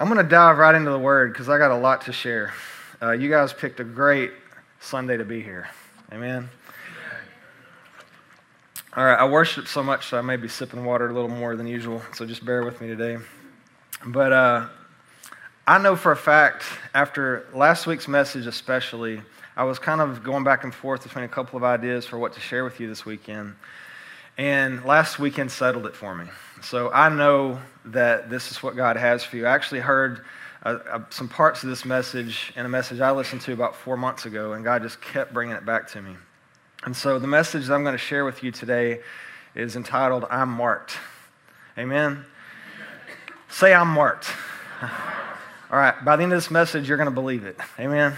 I'm going to dive right into the word because I got a lot to share. Uh, you guys picked a great Sunday to be here. Amen. All right, I worship so much, so I may be sipping water a little more than usual, so just bear with me today. But uh, I know for a fact, after last week's message especially, I was kind of going back and forth between a couple of ideas for what to share with you this weekend. And last weekend settled it for me. So I know that this is what God has for you. I actually heard uh, uh, some parts of this message in a message I listened to about four months ago, and God just kept bringing it back to me. And so the message that I'm going to share with you today is entitled, I'm Marked. Amen? Say, I'm marked. All right, by the end of this message, you're going to believe it. Amen?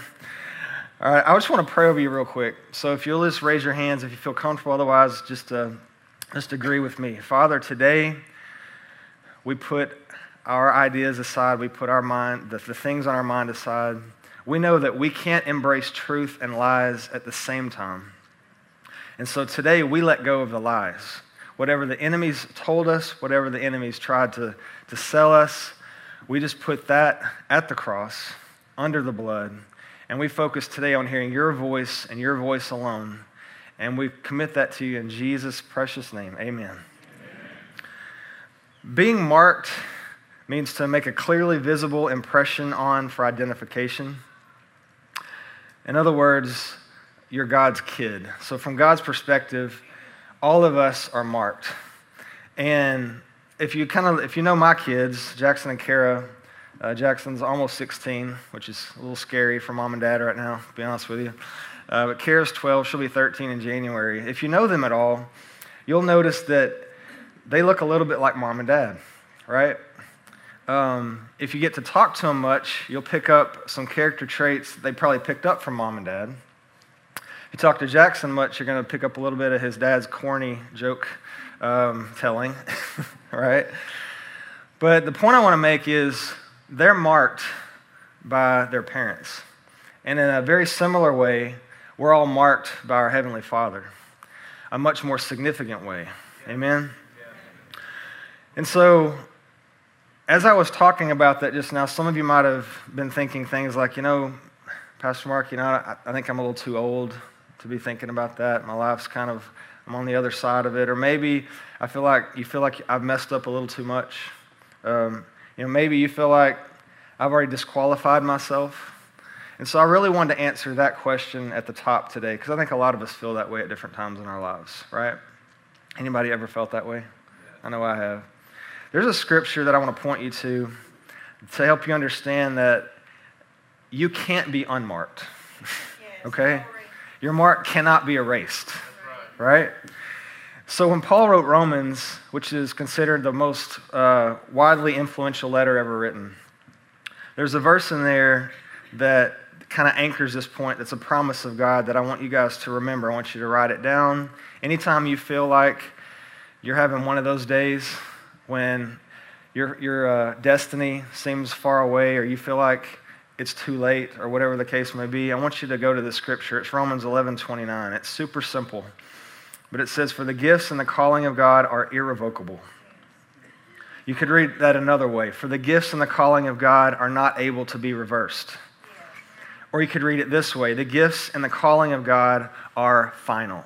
All right, I just want to pray over you real quick. So if you'll just raise your hands if you feel comfortable, otherwise, just, uh, just agree with me. Father, today we put our ideas aside, we put our mind, the, the things on our mind aside. We know that we can't embrace truth and lies at the same time. And so today we let go of the lies. Whatever the enemies told us, whatever the enemies tried to, to sell us, we just put that at the cross, under the blood, and we focus today on hearing your voice and your voice alone. And we commit that to you in Jesus' precious name. Amen. Being marked means to make a clearly visible impression on for identification. In other words, you're God's kid. So, from God's perspective, all of us are marked. And if you kind of, if you know my kids, Jackson and Kara, uh, Jackson's almost 16, which is a little scary for mom and dad right now, to be honest with you. Uh, but Kara's 12, she'll be 13 in January. If you know them at all, you'll notice that they look a little bit like mom and dad, right? Um, if you get to talk to them much, you'll pick up some character traits they probably picked up from mom and dad. If you talk to Jackson much, you're going to pick up a little bit of his dad's corny joke um, telling, right? But the point I want to make is they're marked by their parents. And in a very similar way, we're all marked by our Heavenly Father, a much more significant way. Amen? And so as I was talking about that just now, some of you might have been thinking things like, you know, Pastor Mark, you know, I, I, think I'm a little too old to be thinking about that. My life's kind of, I'm on the other side of it. Or maybe I feel like you feel like I've messed up a little too much. Um, you know, maybe you feel like I've already disqualified myself. And so I really wanted to answer that question at the top today because I think a lot of us feel that way at different times in our lives, right? Anybody ever felt that way? I know I have. There's a scripture that I want to point you to to help you understand that you can't be unmarked. okay? Your mark cannot be erased. Right. So when Paul wrote Romans, which is considered the most uh, widely influential letter ever written, there's a verse in there that kind of anchors this point that's a promise of God that I want you guys to remember. I want you to write it down. Anytime you feel like you're having one of those days when your, your uh, destiny seems far away or you feel like it's too late or whatever the case may be, I want you to go to the scripture. It's Romans 11 29. It's super simple. But it says, For the gifts and the calling of God are irrevocable. You could read that another way. For the gifts and the calling of God are not able to be reversed. Or you could read it this way The gifts and the calling of God are final.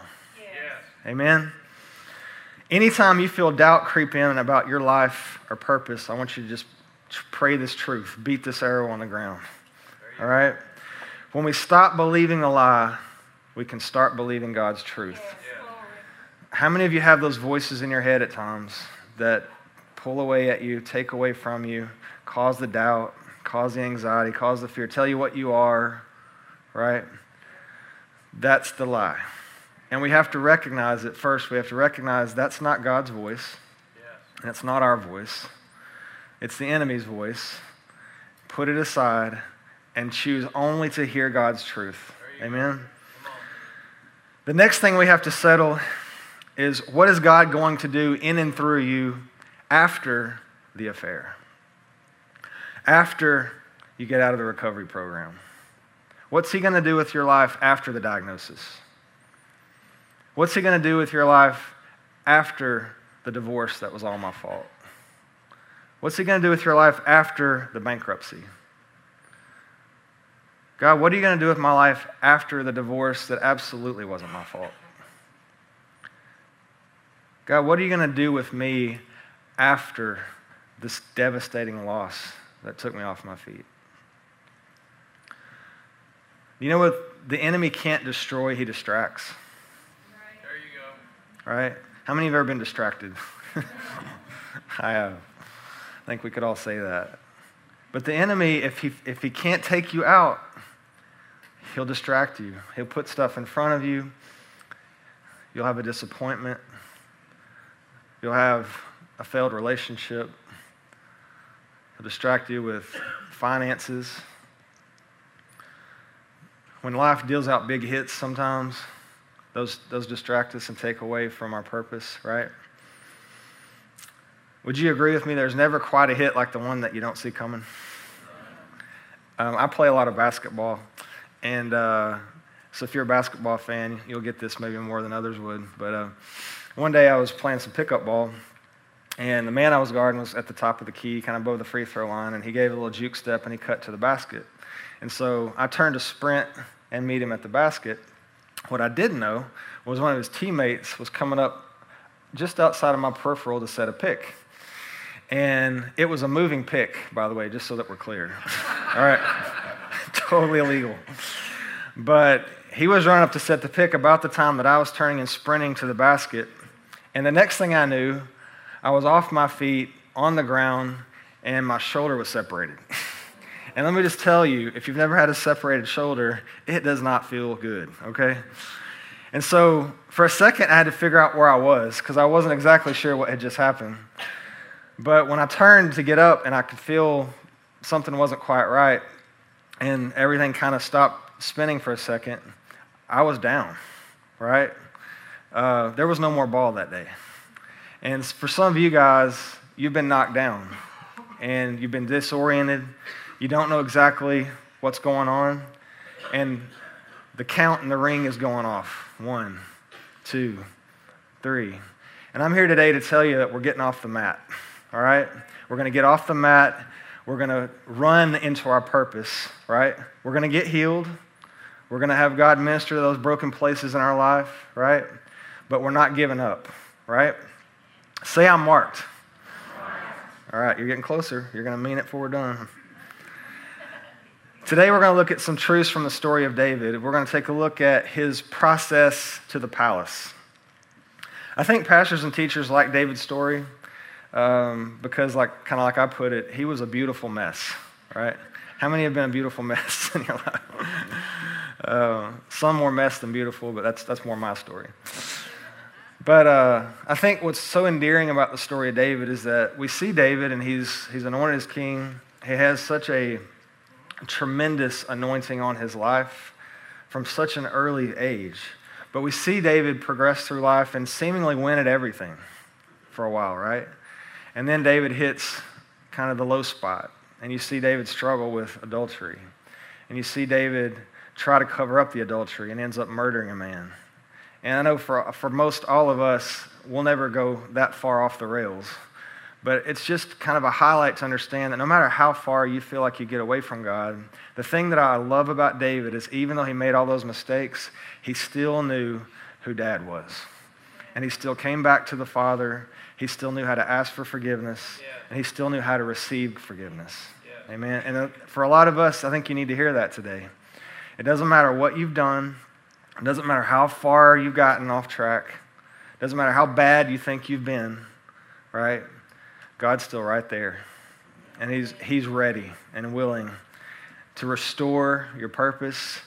Amen? Anytime you feel doubt creep in about your life or purpose, I want you to just pray this truth. Beat this arrow on the ground. All right? When we stop believing the lie, we can start believing God's truth. How many of you have those voices in your head at times that pull away at you, take away from you, cause the doubt, cause the anxiety, cause the fear, tell you what you are, right? That's the lie. And we have to recognize it first. We have to recognize that's not God's voice. Yes. That's not our voice. It's the enemy's voice. Put it aside and choose only to hear God's truth. Amen. The next thing we have to settle is what is God going to do in and through you after the affair? After you get out of the recovery program. What's He going to do with your life after the diagnosis? What's he going to do with your life after the divorce that was all my fault? What's He going to do with your life after the bankruptcy? God, what are you going to do with my life after the divorce that absolutely wasn't my fault? God, what are you going to do with me after this devastating loss that took me off my feet? You know what? The enemy can't destroy, he distracts. Right? How many have ever been distracted? I have. I think we could all say that. But the enemy, if he, if he can't take you out, he'll distract you. He'll put stuff in front of you. You'll have a disappointment. You'll have a failed relationship. He'll distract you with finances. When life deals out big hits sometimes, those, those distract us and take away from our purpose, right? Would you agree with me? There's never quite a hit like the one that you don't see coming. Um, I play a lot of basketball, and uh, so if you're a basketball fan, you'll get this maybe more than others would. But uh, one day I was playing some pickup ball, and the man I was guarding was at the top of the key, kind of above the free throw line, and he gave a little juke step and he cut to the basket. And so I turned to sprint and meet him at the basket. What I didn't know was one of his teammates was coming up just outside of my peripheral to set a pick. And it was a moving pick, by the way, just so that we're clear. All right. totally illegal. But he was running up to set the pick about the time that I was turning and sprinting to the basket. And the next thing I knew, I was off my feet on the ground and my shoulder was separated. and let me just tell you if you've never had a separated shoulder, it does not feel good, okay? And so for a second, I had to figure out where I was because I wasn't exactly sure what had just happened. But when I turned to get up and I could feel something wasn't quite right and everything kind of stopped spinning for a second, I was down, right? Uh, there was no more ball that day. And for some of you guys, you've been knocked down and you've been disoriented. You don't know exactly what's going on. And the count in the ring is going off one, two, three. And I'm here today to tell you that we're getting off the mat all right? We're going to get off the mat. We're going to run into our purpose, right? We're going to get healed. We're going to have God minister to those broken places in our life, right? But we're not giving up, right? Say, I'm marked. All right, you're getting closer. You're going to mean it before we're done. Today, we're going to look at some truths from the story of David. We're going to take a look at his process to the palace. I think pastors and teachers like David's story um, because, like, kind of like I put it, he was a beautiful mess, right? How many have been a beautiful mess in your life? uh, some more mess than beautiful, but that's, that's more my story. But uh, I think what's so endearing about the story of David is that we see David and he's, he's anointed as king. He has such a tremendous anointing on his life from such an early age. But we see David progress through life and seemingly win at everything for a while, right? And then David hits kind of the low spot. And you see David struggle with adultery. And you see David try to cover up the adultery and ends up murdering a man. And I know for, for most all of us, we'll never go that far off the rails. But it's just kind of a highlight to understand that no matter how far you feel like you get away from God, the thing that I love about David is even though he made all those mistakes, he still knew who dad was. And he still came back to the Father he still knew how to ask for forgiveness, yeah. and he still knew how to receive forgiveness. Yeah. Amen. And uh, for a lot of us, I think you need to hear that today. It doesn't matter what you've done, it doesn't matter how far you've gotten off track, it doesn't matter how bad you think you've been, right? God's still right there. And he's, he's ready and willing to restore your purpose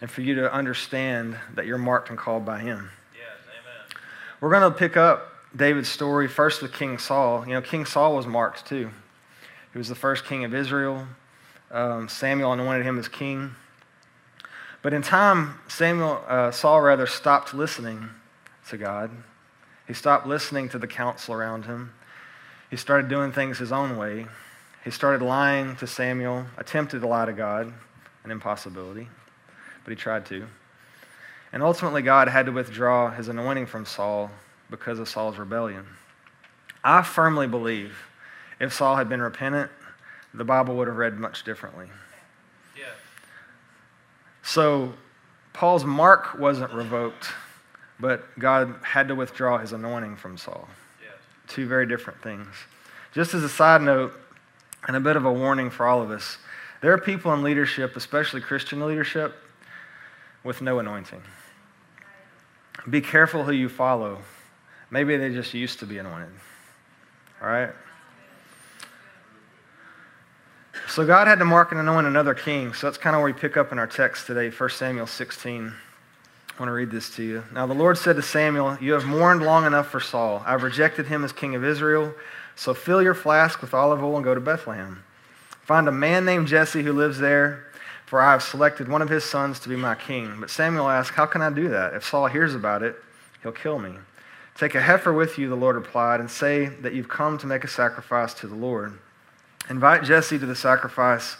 and for you to understand that you're marked and called by Him. Yes, We're going to pick up David's story, first with King Saul. You know, King Saul was marked too. He was the first king of Israel. Um, Samuel anointed him as king. But in time, Samuel, uh, Saul rather stopped listening to God. He stopped listening to the counsel around him. He started doing things his own way. He started lying to Samuel, attempted to lie to God, an impossibility, but he tried to. And ultimately, God had to withdraw his anointing from Saul because of Saul's rebellion. I firmly believe if Saul had been repentant, the Bible would have read much differently. Yeah. So Paul's mark wasn't revoked, but God had to withdraw his anointing from Saul. Two very different things. Just as a side note, and a bit of a warning for all of us, there are people in leadership, especially Christian leadership, with no anointing. Be careful who you follow. Maybe they just used to be anointed. All right? So God had to mark and anoint another king. So that's kind of where we pick up in our text today, 1 Samuel 16. I want to read this to you. Now the Lord said to Samuel, You have mourned long enough for Saul. I've rejected him as king of Israel. So fill your flask with olive oil and go to Bethlehem. Find a man named Jesse who lives there, for I have selected one of his sons to be my king. But Samuel asked, How can I do that? If Saul hears about it, he'll kill me. Take a heifer with you, the Lord replied, and say that you've come to make a sacrifice to the Lord. Invite Jesse to the sacrifice,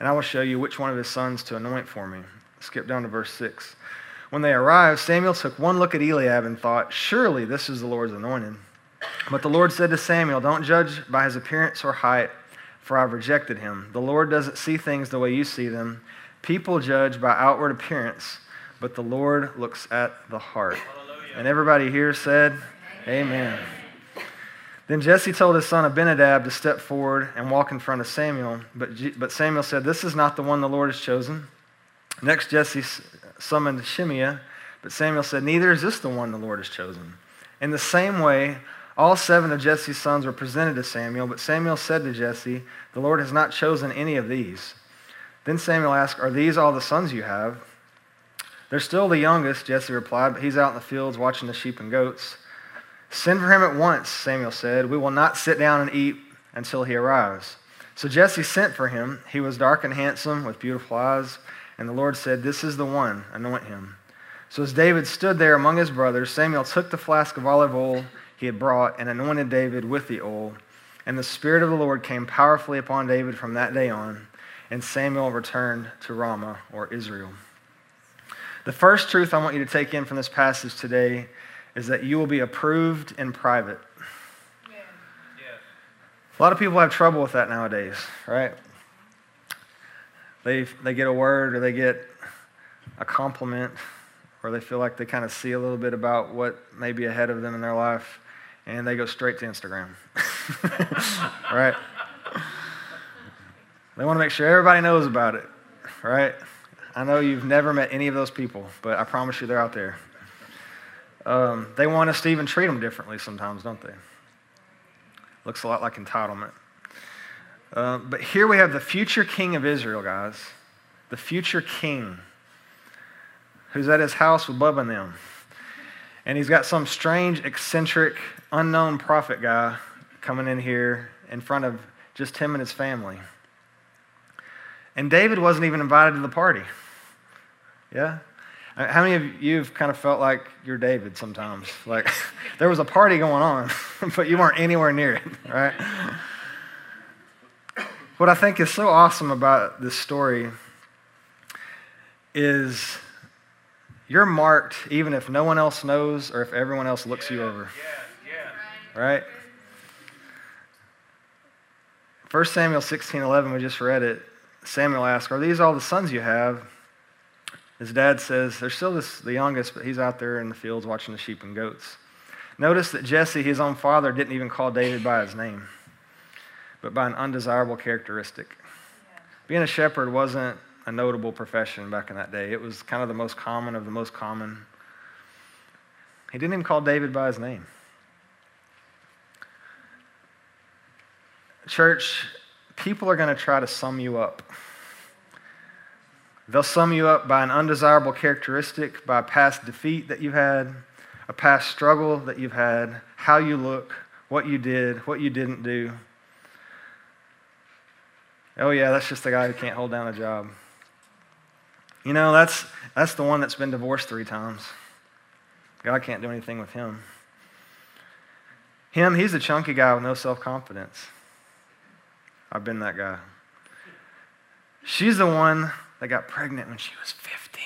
and I will show you which one of his sons to anoint for me. Skip down to verse 6. When they arrived, Samuel took one look at Eliab and thought, Surely this is the Lord's anointed. But the Lord said to Samuel, Don't judge by his appearance or height, for I've rejected him. The Lord doesn't see things the way you see them. People judge by outward appearance, but the Lord looks at the heart. Hallelujah. And everybody here said, Amen. Then Jesse told his son Abinadab to step forward and walk in front of Samuel. But, but Samuel said, This is not the one the Lord has chosen. Next, Jesse summoned Shimea, but Samuel said, Neither is this the one the Lord has chosen. In the same way, all seven of Jesse's sons were presented to Samuel, but Samuel said to Jesse, The Lord has not chosen any of these. Then Samuel asked, Are these all the sons you have? They're still the youngest, Jesse replied, but he's out in the fields watching the sheep and goats. Send for him at once, Samuel said. We will not sit down and eat until he arrives. So Jesse sent for him. He was dark and handsome, with beautiful eyes. And the Lord said, This is the one, anoint him. So as David stood there among his brothers, Samuel took the flask of olive oil he had brought and anointed David with the oil. And the Spirit of the Lord came powerfully upon David from that day on. And Samuel returned to Ramah, or Israel. The first truth I want you to take in from this passage today is that you will be approved in private. Yes. A lot of people have trouble with that nowadays, right? They, they get a word or they get a compliment or they feel like they kind of see a little bit about what may be ahead of them in their life and they go straight to Instagram, right? They want to make sure everybody knows about it, right? I know you've never met any of those people, but I promise you they're out there. Um, they want us to even treat them differently sometimes, don't they? Looks a lot like entitlement. Uh, but here we have the future king of Israel, guys. The future king who's at his house with Bubba and them. And he's got some strange, eccentric, unknown prophet guy coming in here in front of just him and his family. And David wasn't even invited to the party. Yeah? Uh, How many of you have kind of felt like you're David sometimes? Like there was a party going on, but you weren't anywhere near it, right? What I think is so awesome about this story is you're marked even if no one else knows or if everyone else looks you over, Yes. Yes. right? 1 Samuel 16 11, we just read it. Samuel asks, Are these all the sons you have? His dad says, They're still this, the youngest, but he's out there in the fields watching the sheep and goats. Notice that Jesse, his own father, didn't even call David by his name, but by an undesirable characteristic. Being a shepherd wasn't a notable profession back in that day, it was kind of the most common of the most common. He didn't even call David by his name. Church, people are going to try to sum you up. They'll sum you up by an undesirable characteristic, by a past defeat that you've had, a past struggle that you've had, how you look, what you did, what you didn't do. Oh, yeah, that's just the guy who can't hold down a job. You know, that's, that's the one that's been divorced three times. God can't do anything with him. Him, he's a chunky guy with no self confidence. I've been that guy. She's the one that got pregnant when she was 15.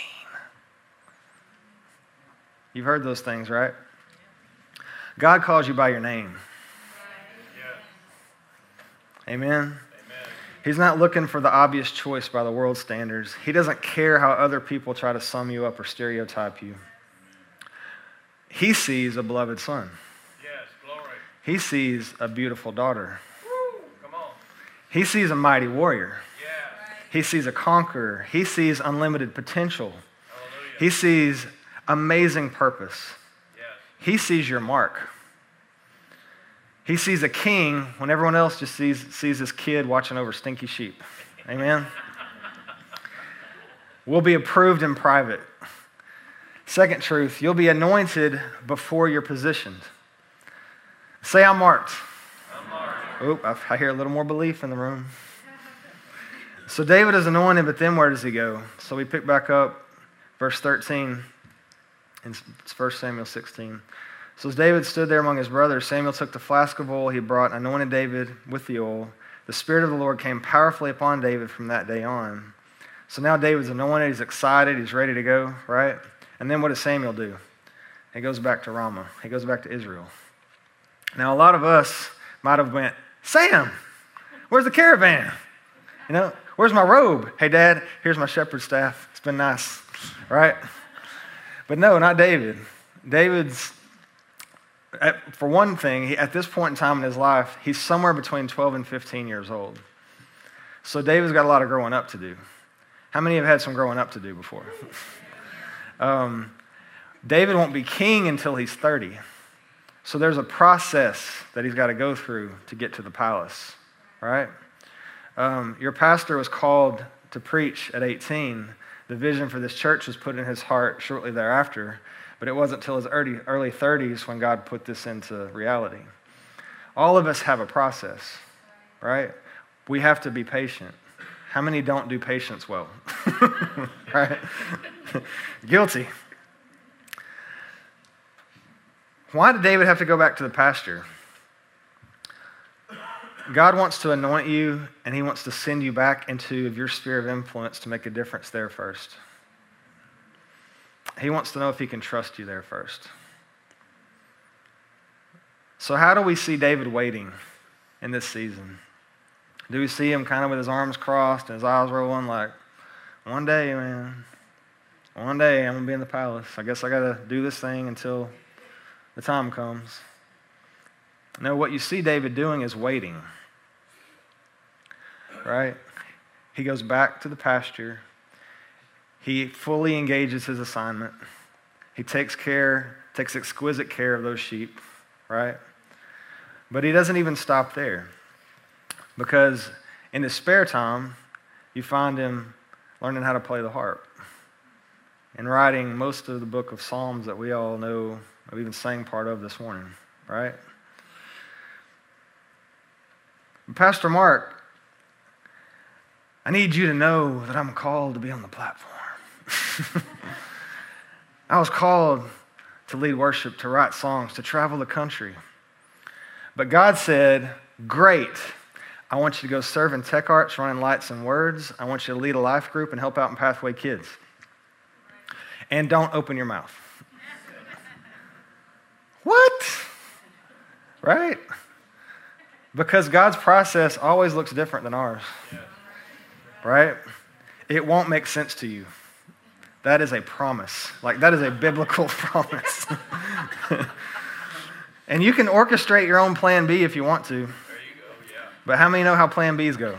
You've heard those things, right? God calls you by your name. Yes. Amen? He's not looking for the obvious choice by the world standards. He doesn't care how other people try to sum you up or stereotype you. He sees a beloved son. Yes, glory. He sees a beautiful daughter. Woo, come on. He sees a mighty warrior. Yes. He sees a conqueror. He sees unlimited potential. Hallelujah. He sees amazing purpose. yes. He sees your mark. He sees a king when everyone else just sees, sees this kid watching over stinky sheep. Amen? We'll be approved in private. Second truth, you'll be anointed before you're positioned. Say, I'm marked. I'm marked. Oop, I I hear a little more belief in the room. So David is anointed, but then where does he go? So we pick back up verse 13 in 1 Samuel 16. So as David stood there among his brothers, Samuel took the flask of oil he brought, and anointed David with the oil. The Spirit of the Lord came powerfully upon David from that day on. So now David's anointed, he's excited, he's ready to go, right? And then what does Samuel do? He goes back to Ramah, he goes back to Israel. Now, a lot of us might have went, Sam, where's the caravan? You know, where's my robe? Hey, Dad, here's my shepherd's staff. It's been nice, right? But no, not David. David's, at, for one thing, he, at this point in time in his life, he's somewhere between 12 and 15 years old. So David's got a lot of growing up to do. How many have had some growing up to do before? um, David won't be king until he's 30. So there's a process that he's got to go through to get to the palace, right? Um, your pastor was called to preach at 18. The vision for this church was put in his heart shortly thereafter, but it wasn't until his early, early 30s when God put this into reality. All of us have a process, right? We have to be patient. How many don't do patience well? right? Guilty. Why did David have to go back to the pasture? God wants to anoint you and he wants to send you back into your sphere of influence to make a difference there first. He wants to know if he can trust you there first. So, how do we see David waiting in this season? Do we see him kind of with his arms crossed and his eyes rolling like, one day, man, one day I'm going to be in the palace. I guess I got to do this thing until the time comes. No, what you see David doing is waiting. Right? He goes back to the pasture. He fully engages his assignment. He takes care, takes exquisite care of those sheep, right? But he doesn't even stop there. Because in his spare time, you find him learning how to play the harp and writing most of the book of Psalms that we all know, we even sang part of this morning, right? Pastor Mark, I need you to know that I'm called to be on the platform. I was called to lead worship, to write songs, to travel the country. But God said, Great. I want you to go serve in Tech Arts, running lights and words. I want you to lead a life group and help out in Pathway Kids. And don't open your mouth. what? Right? Because God's process always looks different than ours. Right? It won't make sense to you. That is a promise. Like, that is a biblical promise. and you can orchestrate your own plan B if you want to. There you go. Yeah. But how many know how plan Bs go?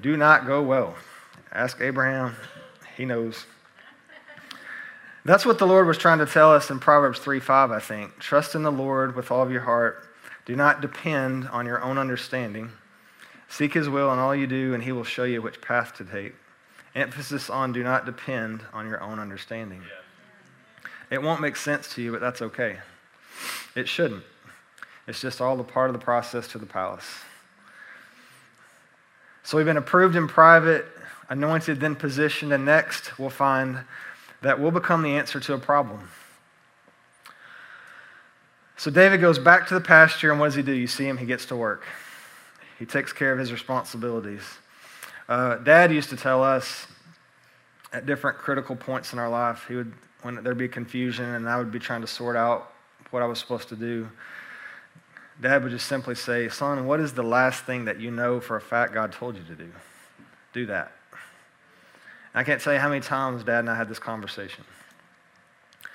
Do not go well. Ask Abraham, he knows. That's what the Lord was trying to tell us in Proverbs 3 5, I think. Trust in the Lord with all of your heart. Do not depend on your own understanding. Seek his will in all you do, and he will show you which path to take. Emphasis on do not depend on your own understanding. Yeah. It won't make sense to you, but that's okay. It shouldn't. It's just all the part of the process to the palace. So we've been approved in private, anointed, then positioned, and next we'll find that we'll become the answer to a problem. So David goes back to the pasture, and what does he do? You see him, he gets to work. He takes care of his responsibilities. Uh, Dad used to tell us at different critical points in our life, he would, when there'd be confusion and I would be trying to sort out what I was supposed to do, dad would just simply say, Son, what is the last thing that you know for a fact God told you to do? Do that. I can't tell you how many times dad and I had this conversation.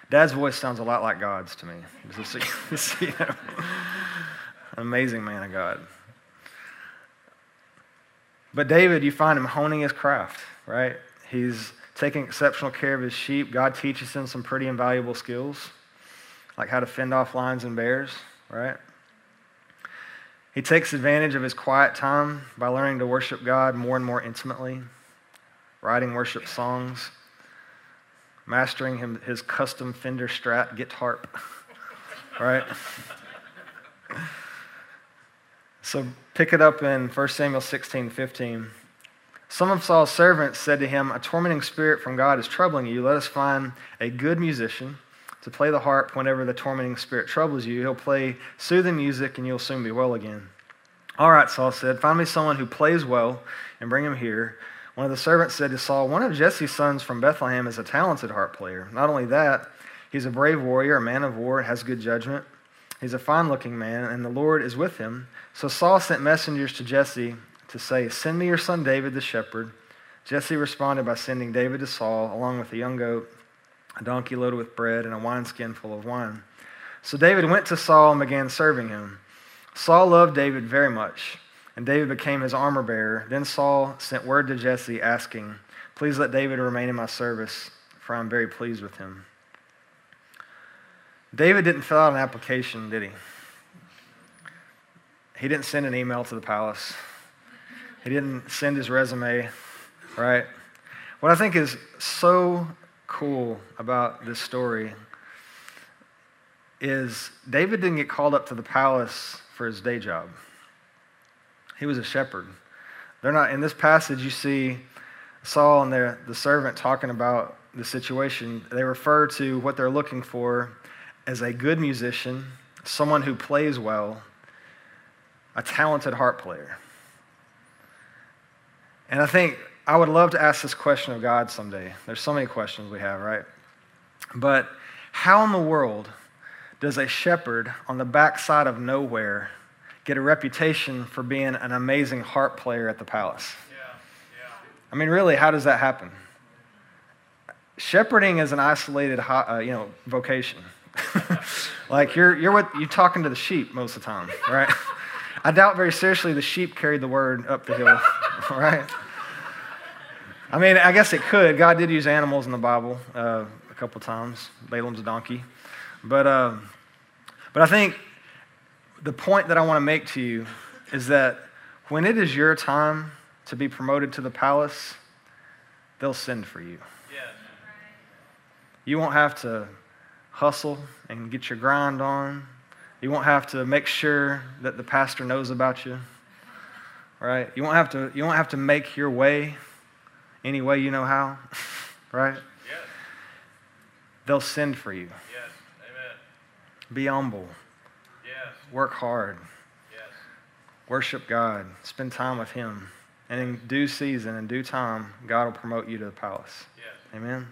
Dad's voice sounds a lot like God's to me. Just, you know, amazing man of God. But David, you find him honing his craft, right? He's taking exceptional care of his sheep. God teaches him some pretty invaluable skills, like how to fend off lions and bears, right? He takes advantage of his quiet time by learning to worship God more and more intimately, writing worship songs, mastering his custom Fender Strat guitar, right? so pick it up in 1 Samuel 16, 15. Some of Saul's servants said to him, A tormenting spirit from God is troubling you. Let us find a good musician to play the harp whenever the tormenting spirit troubles you. He'll play soothing music and you'll soon be well again. All right, Saul said, Find me someone who plays well and bring him here. One of the servants said to Saul, One of Jesse's sons from Bethlehem is a talented harp player. Not only that, he's a brave warrior, a man of war, has good judgment. He's a fine looking man, and the Lord is with him. So Saul sent messengers to Jesse to say, Send me your son David the shepherd. Jesse responded by sending David to Saul, along with a young goat, a donkey loaded with bread, and a wineskin full of wine. So David went to Saul and began serving him. Saul loved David very much, and David became his armor bearer. Then Saul sent word to Jesse, asking, Please let David remain in my service, for I'm very pleased with him. David didn't fill out an application, did he? He didn't send an email to the palace. He didn't send his resume, right? What I think is so cool about this story is David didn't get called up to the palace for his day job. He was a shepherd. They're not in this passage you see Saul and the, the servant talking about the situation. They refer to what they're looking for as a good musician, someone who plays well, a talented harp player. And I think I would love to ask this question of God someday. There's so many questions we have, right? But how in the world does a shepherd on the backside of nowhere get a reputation for being an amazing harp player at the palace? Yeah, yeah. I mean, really, how does that happen? Shepherding is an isolated, uh, you know, vocation. like you're you're with you're talking to the sheep most of the time, right? I doubt very seriously the sheep carried the word up the hill, right? I mean, I guess it could. God did use animals in the Bible uh, a couple times. Balaam's a donkey, but uh, but I think the point that I want to make to you is that when it is your time to be promoted to the palace, they'll send for you. Yes. You won't have to hustle and get your grind on. You won't have to make sure that the pastor knows about you. Right? You won't have to you won't have to make your way any way you know how. right? Yes. They'll send for you. Yes. Amen. Be humble. Yes. Work hard. Yes. Worship God. Spend time with Him. And in due season, in due time, God will promote you to the palace. Yes. Amen. Amen.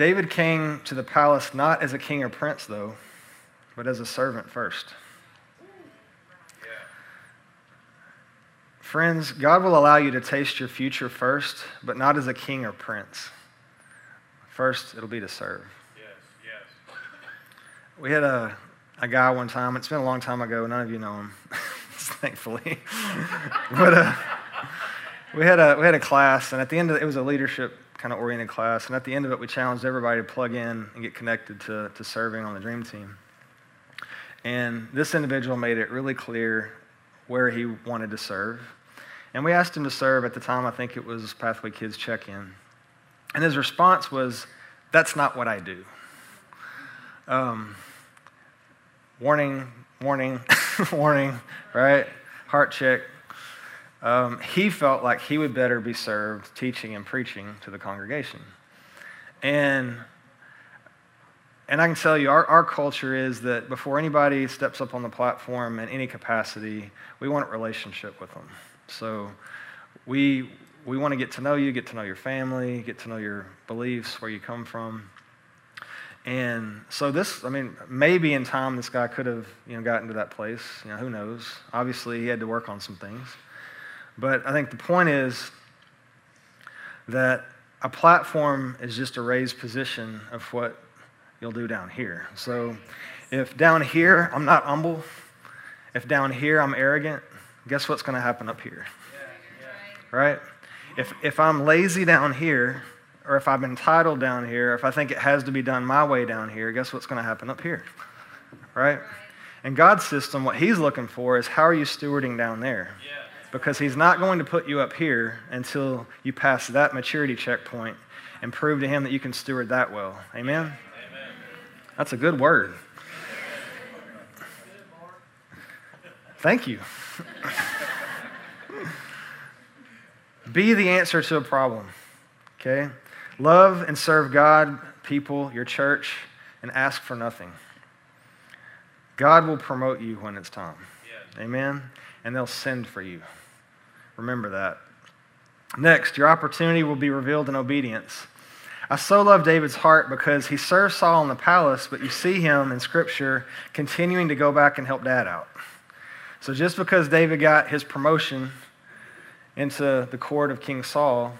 David came to the palace not as a king or prince, though, but as a servant first. Yeah. Friends, God will allow you to taste your future first, but not as a king or prince. First, it'll be to serve. Yes. Yes. We had a, a guy one time, it's been a long time ago, none of you know him, thankfully. but uh, we, had a, we had a class, and at the end of it, it was a leadership kind of oriented class, and at the end of it, we challenged everybody to plug in and get connected to, to serving on the dream team. And this individual made it really clear where he wanted to serve. And we asked him to serve at the time, I think it was Pathway Kids Check In. And his response was, That's not what I do. Um, warning, warning, warning, right? Heart check. Um, he felt like he would better be served teaching and preaching to the congregation. And and I can tell you, our, our culture is that before anybody steps up on the platform in any capacity, we want a relationship with them. So we, we want to get to know you, get to know your family, get to know your beliefs, where you come from. And so this, I mean, maybe in time this guy could have, you know, gotten to that place. You know, who knows? Obviously, he had to work on some things. But I think the point is that a platform is just a raised position of what you'll do down here. So if down here I'm not humble, if down here I'm arrogant, guess what's going to happen up here? Right? If, if I'm lazy down here, or if I'm entitled down here, if I think it has to be done my way down here, guess what's going to happen up here? Right? In God's system, what He's looking for is how are you stewarding down there? Because He's not going to put you up here until you pass that maturity checkpoint and prove to Him that you can steward that well. Amen? Amen. That's a good word. Thank you. Be the answer to a problem. Okay? Love and serve God, people, your church, and ask for nothing. God will promote you when it's time. Yes. Amen? And they'll send for you. Remember that. Next, your opportunity will be revealed in obedience. I so love David's heart because he served Saul in the palace, but you see him in Scripture continuing to go back and help dad out. So just because David got his promotion into the court of King Saul,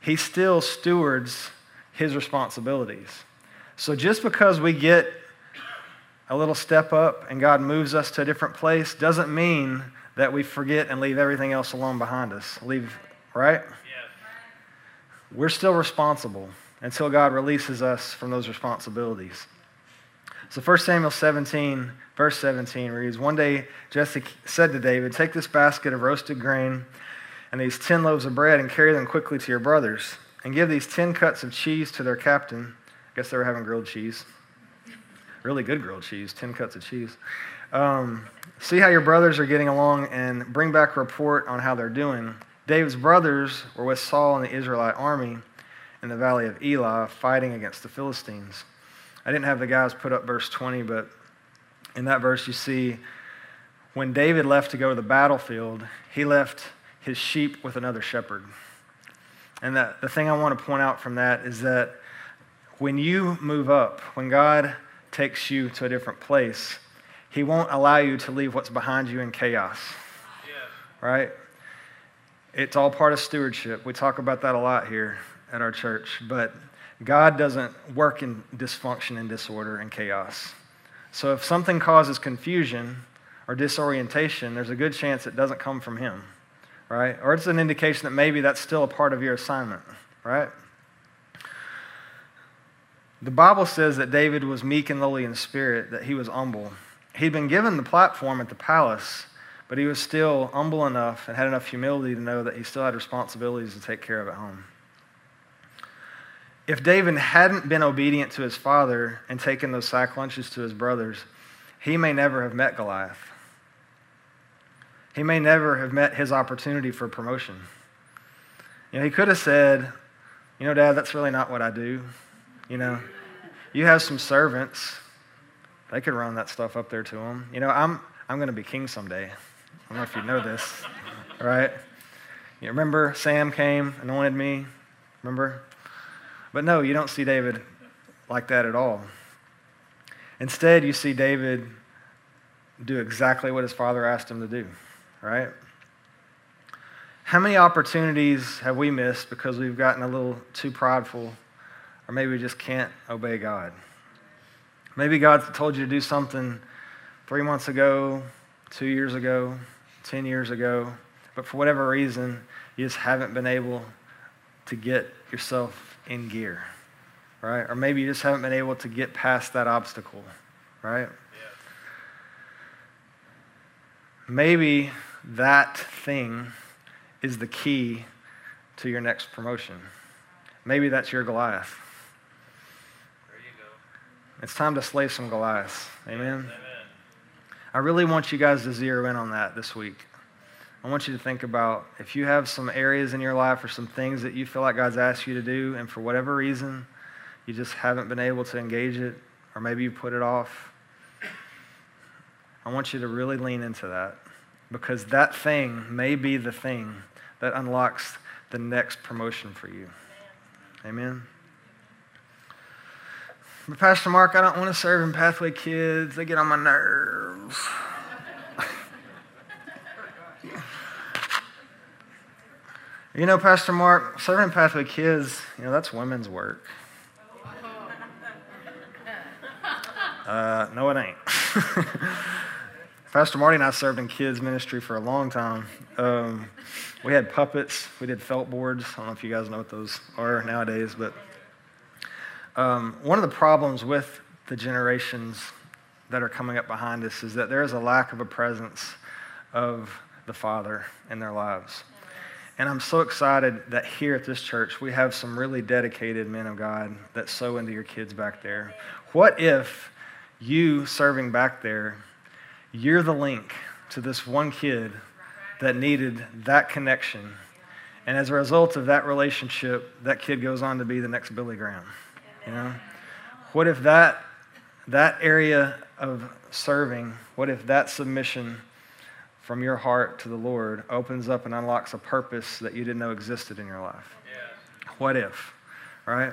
he still stewards his responsibilities. So just because we get a little step up and God moves us to a different place doesn't mean that we forget and leave everything else alone behind us. Leave, right? Yes. We're still responsible until God releases us from those responsibilities. So 1 Samuel 17, verse 17 reads One day Jesse said to David, Take this basket of roasted grain and these ten loaves of bread and carry them quickly to your brothers. And give these ten cuts of cheese to their captain. I guess they were having grilled cheese. Really good grilled cheese, ten cuts of cheese. Um, see how your brothers are getting along and bring back a report on how they're doing. David's brothers were with Saul and the Israelite army in the valley of Elah fighting against the Philistines. I didn't have the guys put up verse 20, but in that verse you see when David left to go to the battlefield, he left his sheep with another shepherd. And that, the thing I want to point out from that is that when you move up, when God takes you to a different place, He won't allow you to leave what's behind you in chaos. Right? It's all part of stewardship. We talk about that a lot here at our church. But God doesn't work in dysfunction and disorder and chaos. So if something causes confusion or disorientation, there's a good chance it doesn't come from Him right? Or it's an indication that maybe that's still a part of your assignment, right? The Bible says that David was meek and lowly in spirit, that he was humble. He'd been given the platform at the palace, but he was still humble enough and had enough humility to know that he still had responsibilities to take care of at home. If David hadn't been obedient to his father and taken those sack lunches to his brothers, he may never have met Goliath. He may never have met his opportunity for promotion. You know, he could have said, You know, Dad, that's really not what I do. You know, you have some servants. They could run that stuff up there to him. You know, I'm, I'm going to be king someday. I don't know if you know this, right? You remember Sam came, anointed me? Remember? But no, you don't see David like that at all. Instead, you see David do exactly what his father asked him to do right? How many opportunities have we missed because we've gotten a little too prideful, or maybe we just can't obey God? Maybe God told you to do something three months ago, two years ago, 10 years ago, but for whatever reason, you just haven't been able to get yourself in gear, right? Or maybe you just haven't been able to get past that obstacle, right? Yeah. Maybe that thing is the key to your next promotion. Maybe that's your Goliath. There you go. It's time to slay some Goliaths. Amen? Amen. I really want you guys to zero in on that this week. I want you to think about if you have some areas in your life or some things that you feel like God's asked you to do, and for whatever reason, you just haven't been able to engage it, or maybe you put it off. I want you to really lean into that because that thing may be the thing that unlocks the next promotion for you. Amen. But Pastor Mark, I don't want to serve in Pathway Kids. They get on my nerves. you know, Pastor Mark, serving Pathway Kids, you know, that's women's work. Uh, no, it ain't. Pastor Marty and I served in kids ministry for a long time. Um, we had puppets. We did felt boards. I don't know if you guys know what those are nowadays, but um, one of the problems with the generations that are coming up behind us is that there is a lack of a presence of the Father in their lives. And I'm so excited that here at this church we have some really dedicated men of God that sow into your kids back there. What if you serving back there, you're the link to this one kid that needed that connection. And as a result of that relationship, that kid goes on to be the next Billy Graham. You know? What if that that area of serving, what if that submission from your heart to the Lord opens up and unlocks a purpose that you didn't know existed in your life? Yes. What if? Right?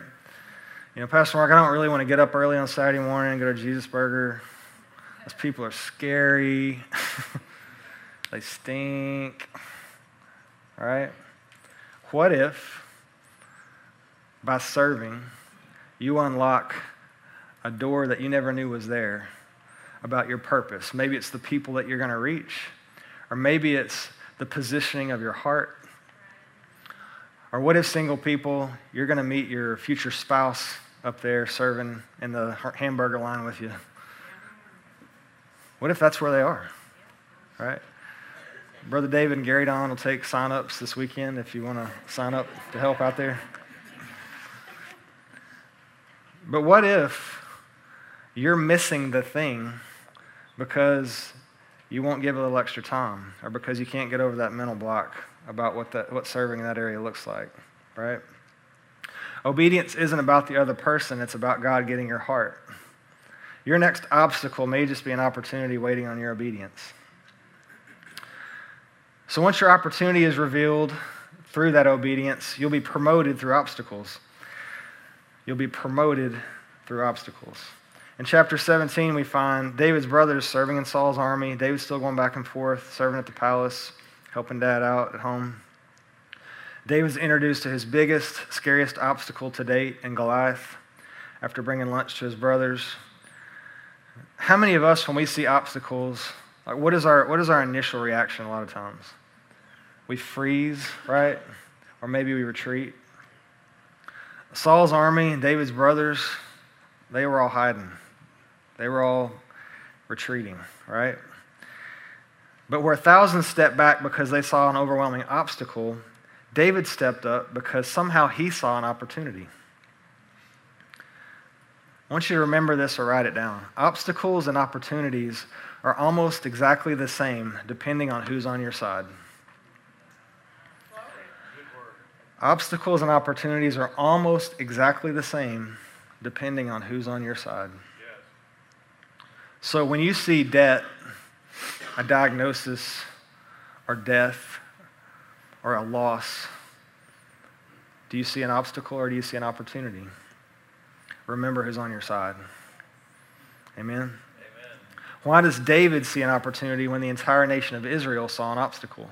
You know, Pastor Mark, I don't really want to get up early on Saturday morning and go to Jesus Burger. Those people are scary. they stink. Right? What if, by serving, you unlock a door that you never knew was there about your purpose? Maybe it's the people that you're going to reach, or maybe it's the positioning of your heart. Or what if single people, you're going to meet your future spouse up there serving in the hamburger line with you? What if that's where they are? Right? Brother David and Gary Don will take sign-ups this weekend if you want to sign up to help out there. But what if you're missing the thing because you won't give a little extra time or because you can't get over that mental block about what, that, what serving in that area looks like, right? Obedience isn't about the other person, it's about God getting your heart. Your next obstacle may just be an opportunity waiting on your obedience. So once your opportunity is revealed through that obedience, you'll be promoted through obstacles. You'll be promoted through obstacles. In chapter 17, we find David's brothers serving in Saul's army. David's still going back and forth, serving at the palace, helping dad out at home. David's introduced to his biggest, scariest obstacle to date in Goliath after bringing lunch to his brothers. How many of us, when we see obstacles, like what is our, what is our initial reaction a lot of times? We freeze, right? Or maybe we retreat. Saul's army and David's brothers, they were all hiding. They were all retreating, right? But where thousands stepped back because they saw an overwhelming obstacle, David stepped up because somehow he saw an opportunity. I want you to remember this or write it down. Obstacles and opportunities are almost exactly the same depending on who's on your side. Obstacles and opportunities are almost exactly the same depending on who's on your side. So when you see debt, a diagnosis, or death, or a loss, do you see an obstacle or do you see an opportunity? Remember who's on your side. Amen? Amen. Why does David see an opportunity when the entire nation of Israel saw an obstacle?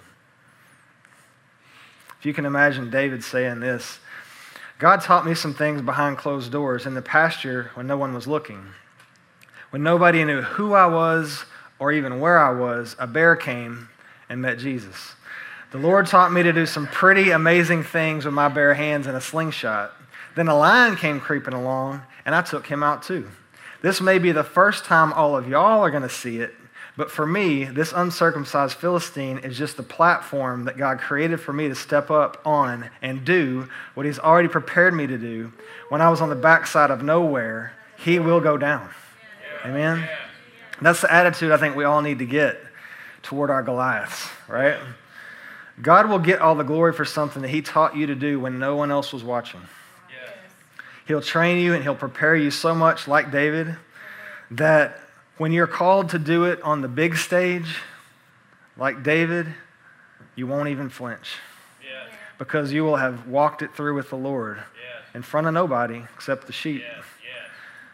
If you can imagine David saying this God taught me some things behind closed doors in the pasture when no one was looking. When nobody knew who I was or even where I was, a bear came and met Jesus. The Lord taught me to do some pretty amazing things with my bare hands and a slingshot. Then a lion came creeping along, and I took him out too. This may be the first time all of y'all are going to see it, but for me, this uncircumcised Philistine is just the platform that God created for me to step up on and do what He's already prepared me to do. When I was on the backside of nowhere, He will go down. Amen? That's the attitude I think we all need to get toward our Goliaths, right? God will get all the glory for something that He taught you to do when no one else was watching. He'll train you and He'll prepare you so much, like David, that when you're called to do it on the big stage, like David, you won't even flinch Yes. because you will have walked it through with the Lord Yes. in front of nobody except the sheep. Yes.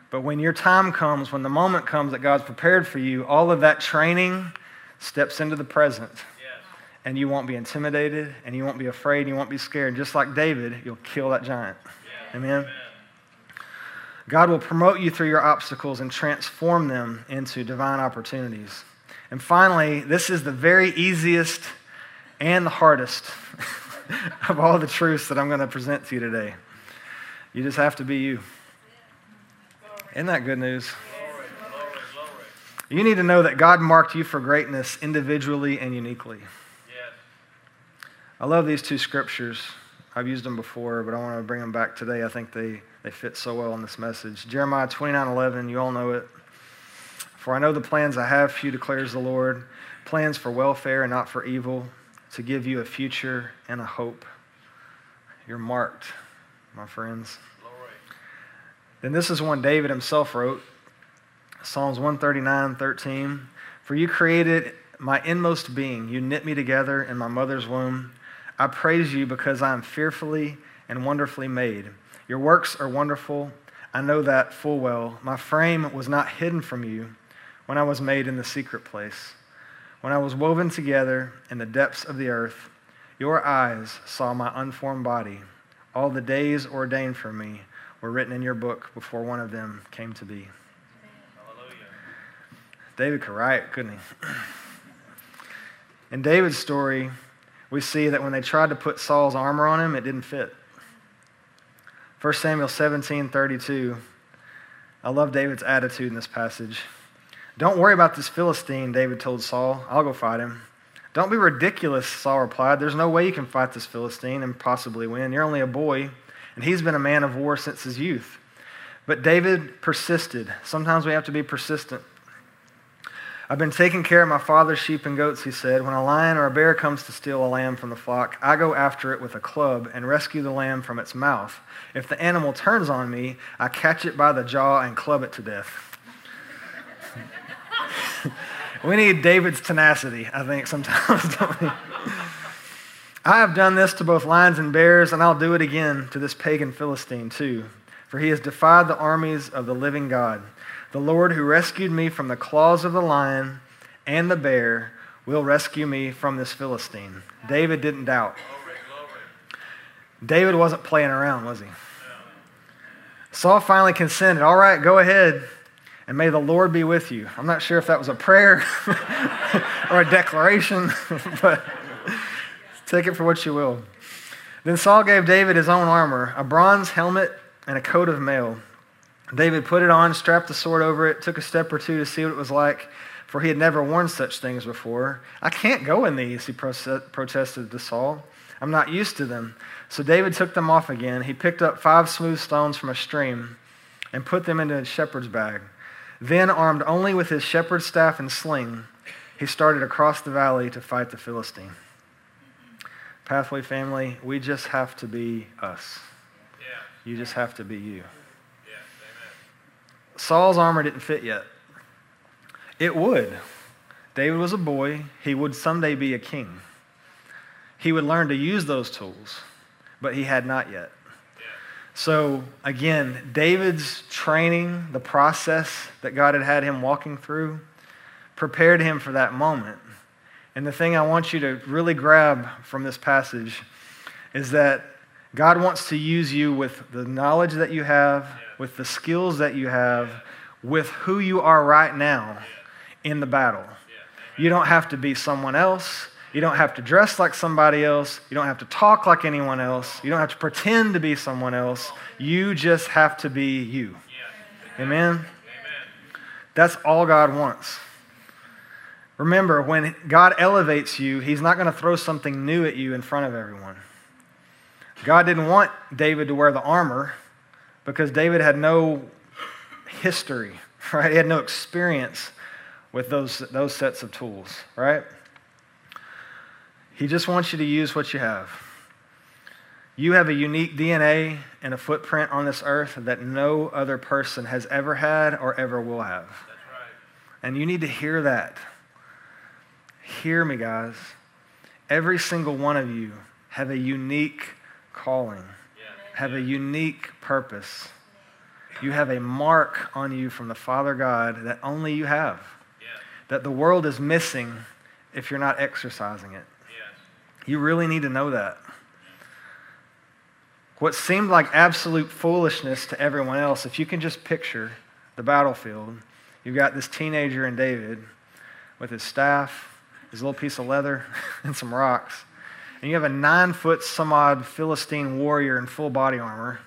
But when your time comes, when the moment comes that God's prepared for you, all of that training steps into the present. And you won't be intimidated and you won't be afraid and you won't be scared. Just like David, you'll kill that giant. Amen. Amen. God will promote you through your obstacles and transform them into divine opportunities. And finally, this is the very easiest and the hardest of all the truths that I'm going to present to you today. You just have to be you. Isn't that good news? Glory, glory, glory. You need to know that God marked you for greatness individually and uniquely. I love these two scriptures. I've used them before, but I want to bring them back today. I think they, they fit so well in this message. Jeremiah 29 11, you all know it. For I know the plans I have for you, declares the Lord plans for welfare and not for evil, to give you a future and a hope. You're marked, my friends. Then this is one David himself wrote Psalms 139 13. For you created my inmost being, you knit me together in my mother's womb. I praise you because I am fearfully and wonderfully made. Your works are wonderful. I know that full well. My frame was not hidden from you when I was made in the secret place. When I was woven together in the depths of the earth, your eyes saw my unformed body. All the days ordained for me were written in your book before one of them came to be. Hallelujah. David could write, couldn't he? In David's story, we see that when they tried to put Saul's armor on him, it didn't fit. 1 Samuel 17 32. I love David's attitude in this passage. Don't worry about this Philistine, David told Saul. I'll go fight him. Don't be ridiculous, Saul replied. There's no way you can fight this Philistine and possibly win. You're only a boy, and he's been a man of war since his youth. But David persisted. Sometimes we have to be persistent. I've been taking care of my father's sheep and goats, he said. When a lion or a bear comes to steal a lamb from the flock, I go after it with a club and rescue the lamb from its mouth. If the animal turns on me, I catch it by the jaw and club it to death. we need David's tenacity, I think, sometimes, don't we? I have done this to both lions and bears, and I'll do it again to this pagan Philistine, too. For he has defied the armies of the living God. The Lord who rescued me from the claws of the lion and the bear will rescue me from this Philistine. David didn't doubt. David wasn't playing around, was he? Saul finally consented. All right, go ahead, and may the Lord be with you. I'm not sure if that was a prayer or a declaration, but take it for what you will. Then Saul gave David his own armor, a bronze helmet and a coat of mail. David put it on, strapped the sword over it, took a step or two to see what it was like, for he had never worn such things before. I can't go in these, he protested to Saul. I'm not used to them. So David took them off again. He picked up five smooth stones from a stream and put them into his shepherd's bag. Then, armed only with his shepherd's staff and sling, he started across the valley to fight the Philistine. Pathway family, we just have to be us. Yeah. You just have to be you. Saul's armor didn't fit yet. It would. David was a boy. He would someday be a king. He would learn to use those tools, but he had not yet. So, again, David's training, the process that God had had him walking through, prepared him for that moment. And the thing I want you to really grab from this passage is that God wants to use you with the knowledge that you have, with the skills that you have, with who you are right now in the battle. You don't have to be someone else. You don't have to dress like somebody else. You don't have to talk like anyone else. You don't have to pretend to be someone else. You just have to be you. Amen? That's all God wants. Remember, when God elevates you, He's not going to throw something new at you in front of everyone. God didn't want David to wear the armor because David had no history, right? He had no experience with those, those sets of tools, right? He just wants you to use what you have. You have a unique DNA and a footprint on this earth that no other person has ever had or ever will have. Right. And you need to hear that. Hear me, guys. Every single one of you have a unique calling, have a unique purpose. You have a mark on you from the Father God that only you have, that the world is missing if you're not exercising it. You really need to know that. What seemed like absolute foolishness to everyone else, if you can just picture the battlefield, you've got this teenager in David with his staff, his little piece of leather, and some rocks. And you have a nine foot some odd Philistine warrior in full body armor.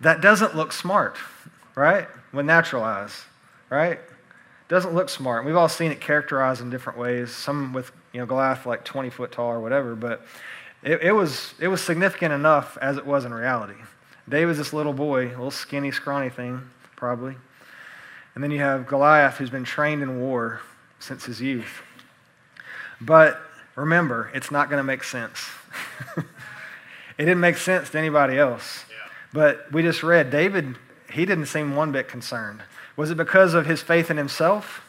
That doesn't look smart, right? With natural eyes, right? Doesn't look smart. We've all seen it characterized in different ways. Some with you know Goliath like 20 foot tall or whatever, but it, it was it was significant enough as it was in reality. David's this little boy, a little skinny, scrawny thing, probably. And then you have Goliath, who's been trained in war since his youth. But remember, it's not going to make sense. it didn't make sense to anybody else. Yeah. But we just read David, he didn't seem one bit concerned. Was it because of his faith in himself?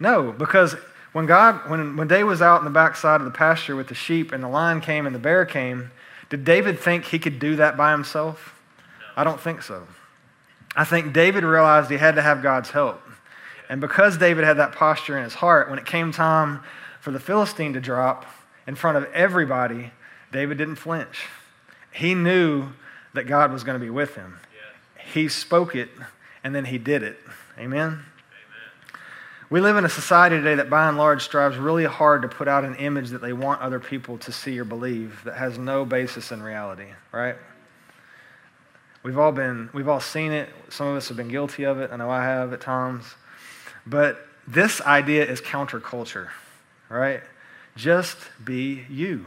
No. No, because when God, when, when David was out in the backside of the pasture with the sheep and the lion came and the bear came, did David think he could do that by himself? I don't think so. I think David realized he had to have God's help. And because David had that posture in his heart, when it came time for the Philistine to drop in front of everybody, David didn't flinch. He knew that God was going to be with him. Yes. He spoke it and then he did it. Amen? Amen. We live in a society today that by and large strives really hard to put out an image that they want other people to see or believe that has no basis in reality, right? We've all been, we've all seen it. Some of us have been guilty of it. I know I have at times. But this idea is counterculture, right? Just be you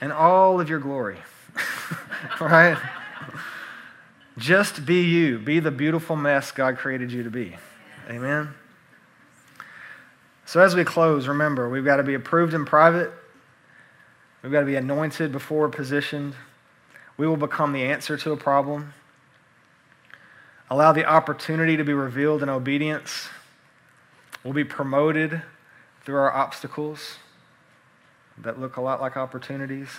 and all of your glory, right? Just be you. Be the beautiful mess God created you to be. Amen. So as we close, remember, we've got to be approved in private. We've got to be anointed before positioned. We will become the answer to a problem. Allow the opportunity to be revealed in obedience. We'll be promoted through our obstacles that look a lot like opportunities.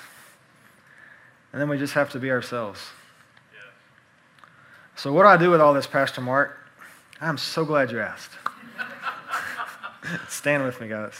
And then we just have to be ourselves. Yes. So, what do I do with all this, Pastor Mark? I'm so glad you asked. Stand with me, guys.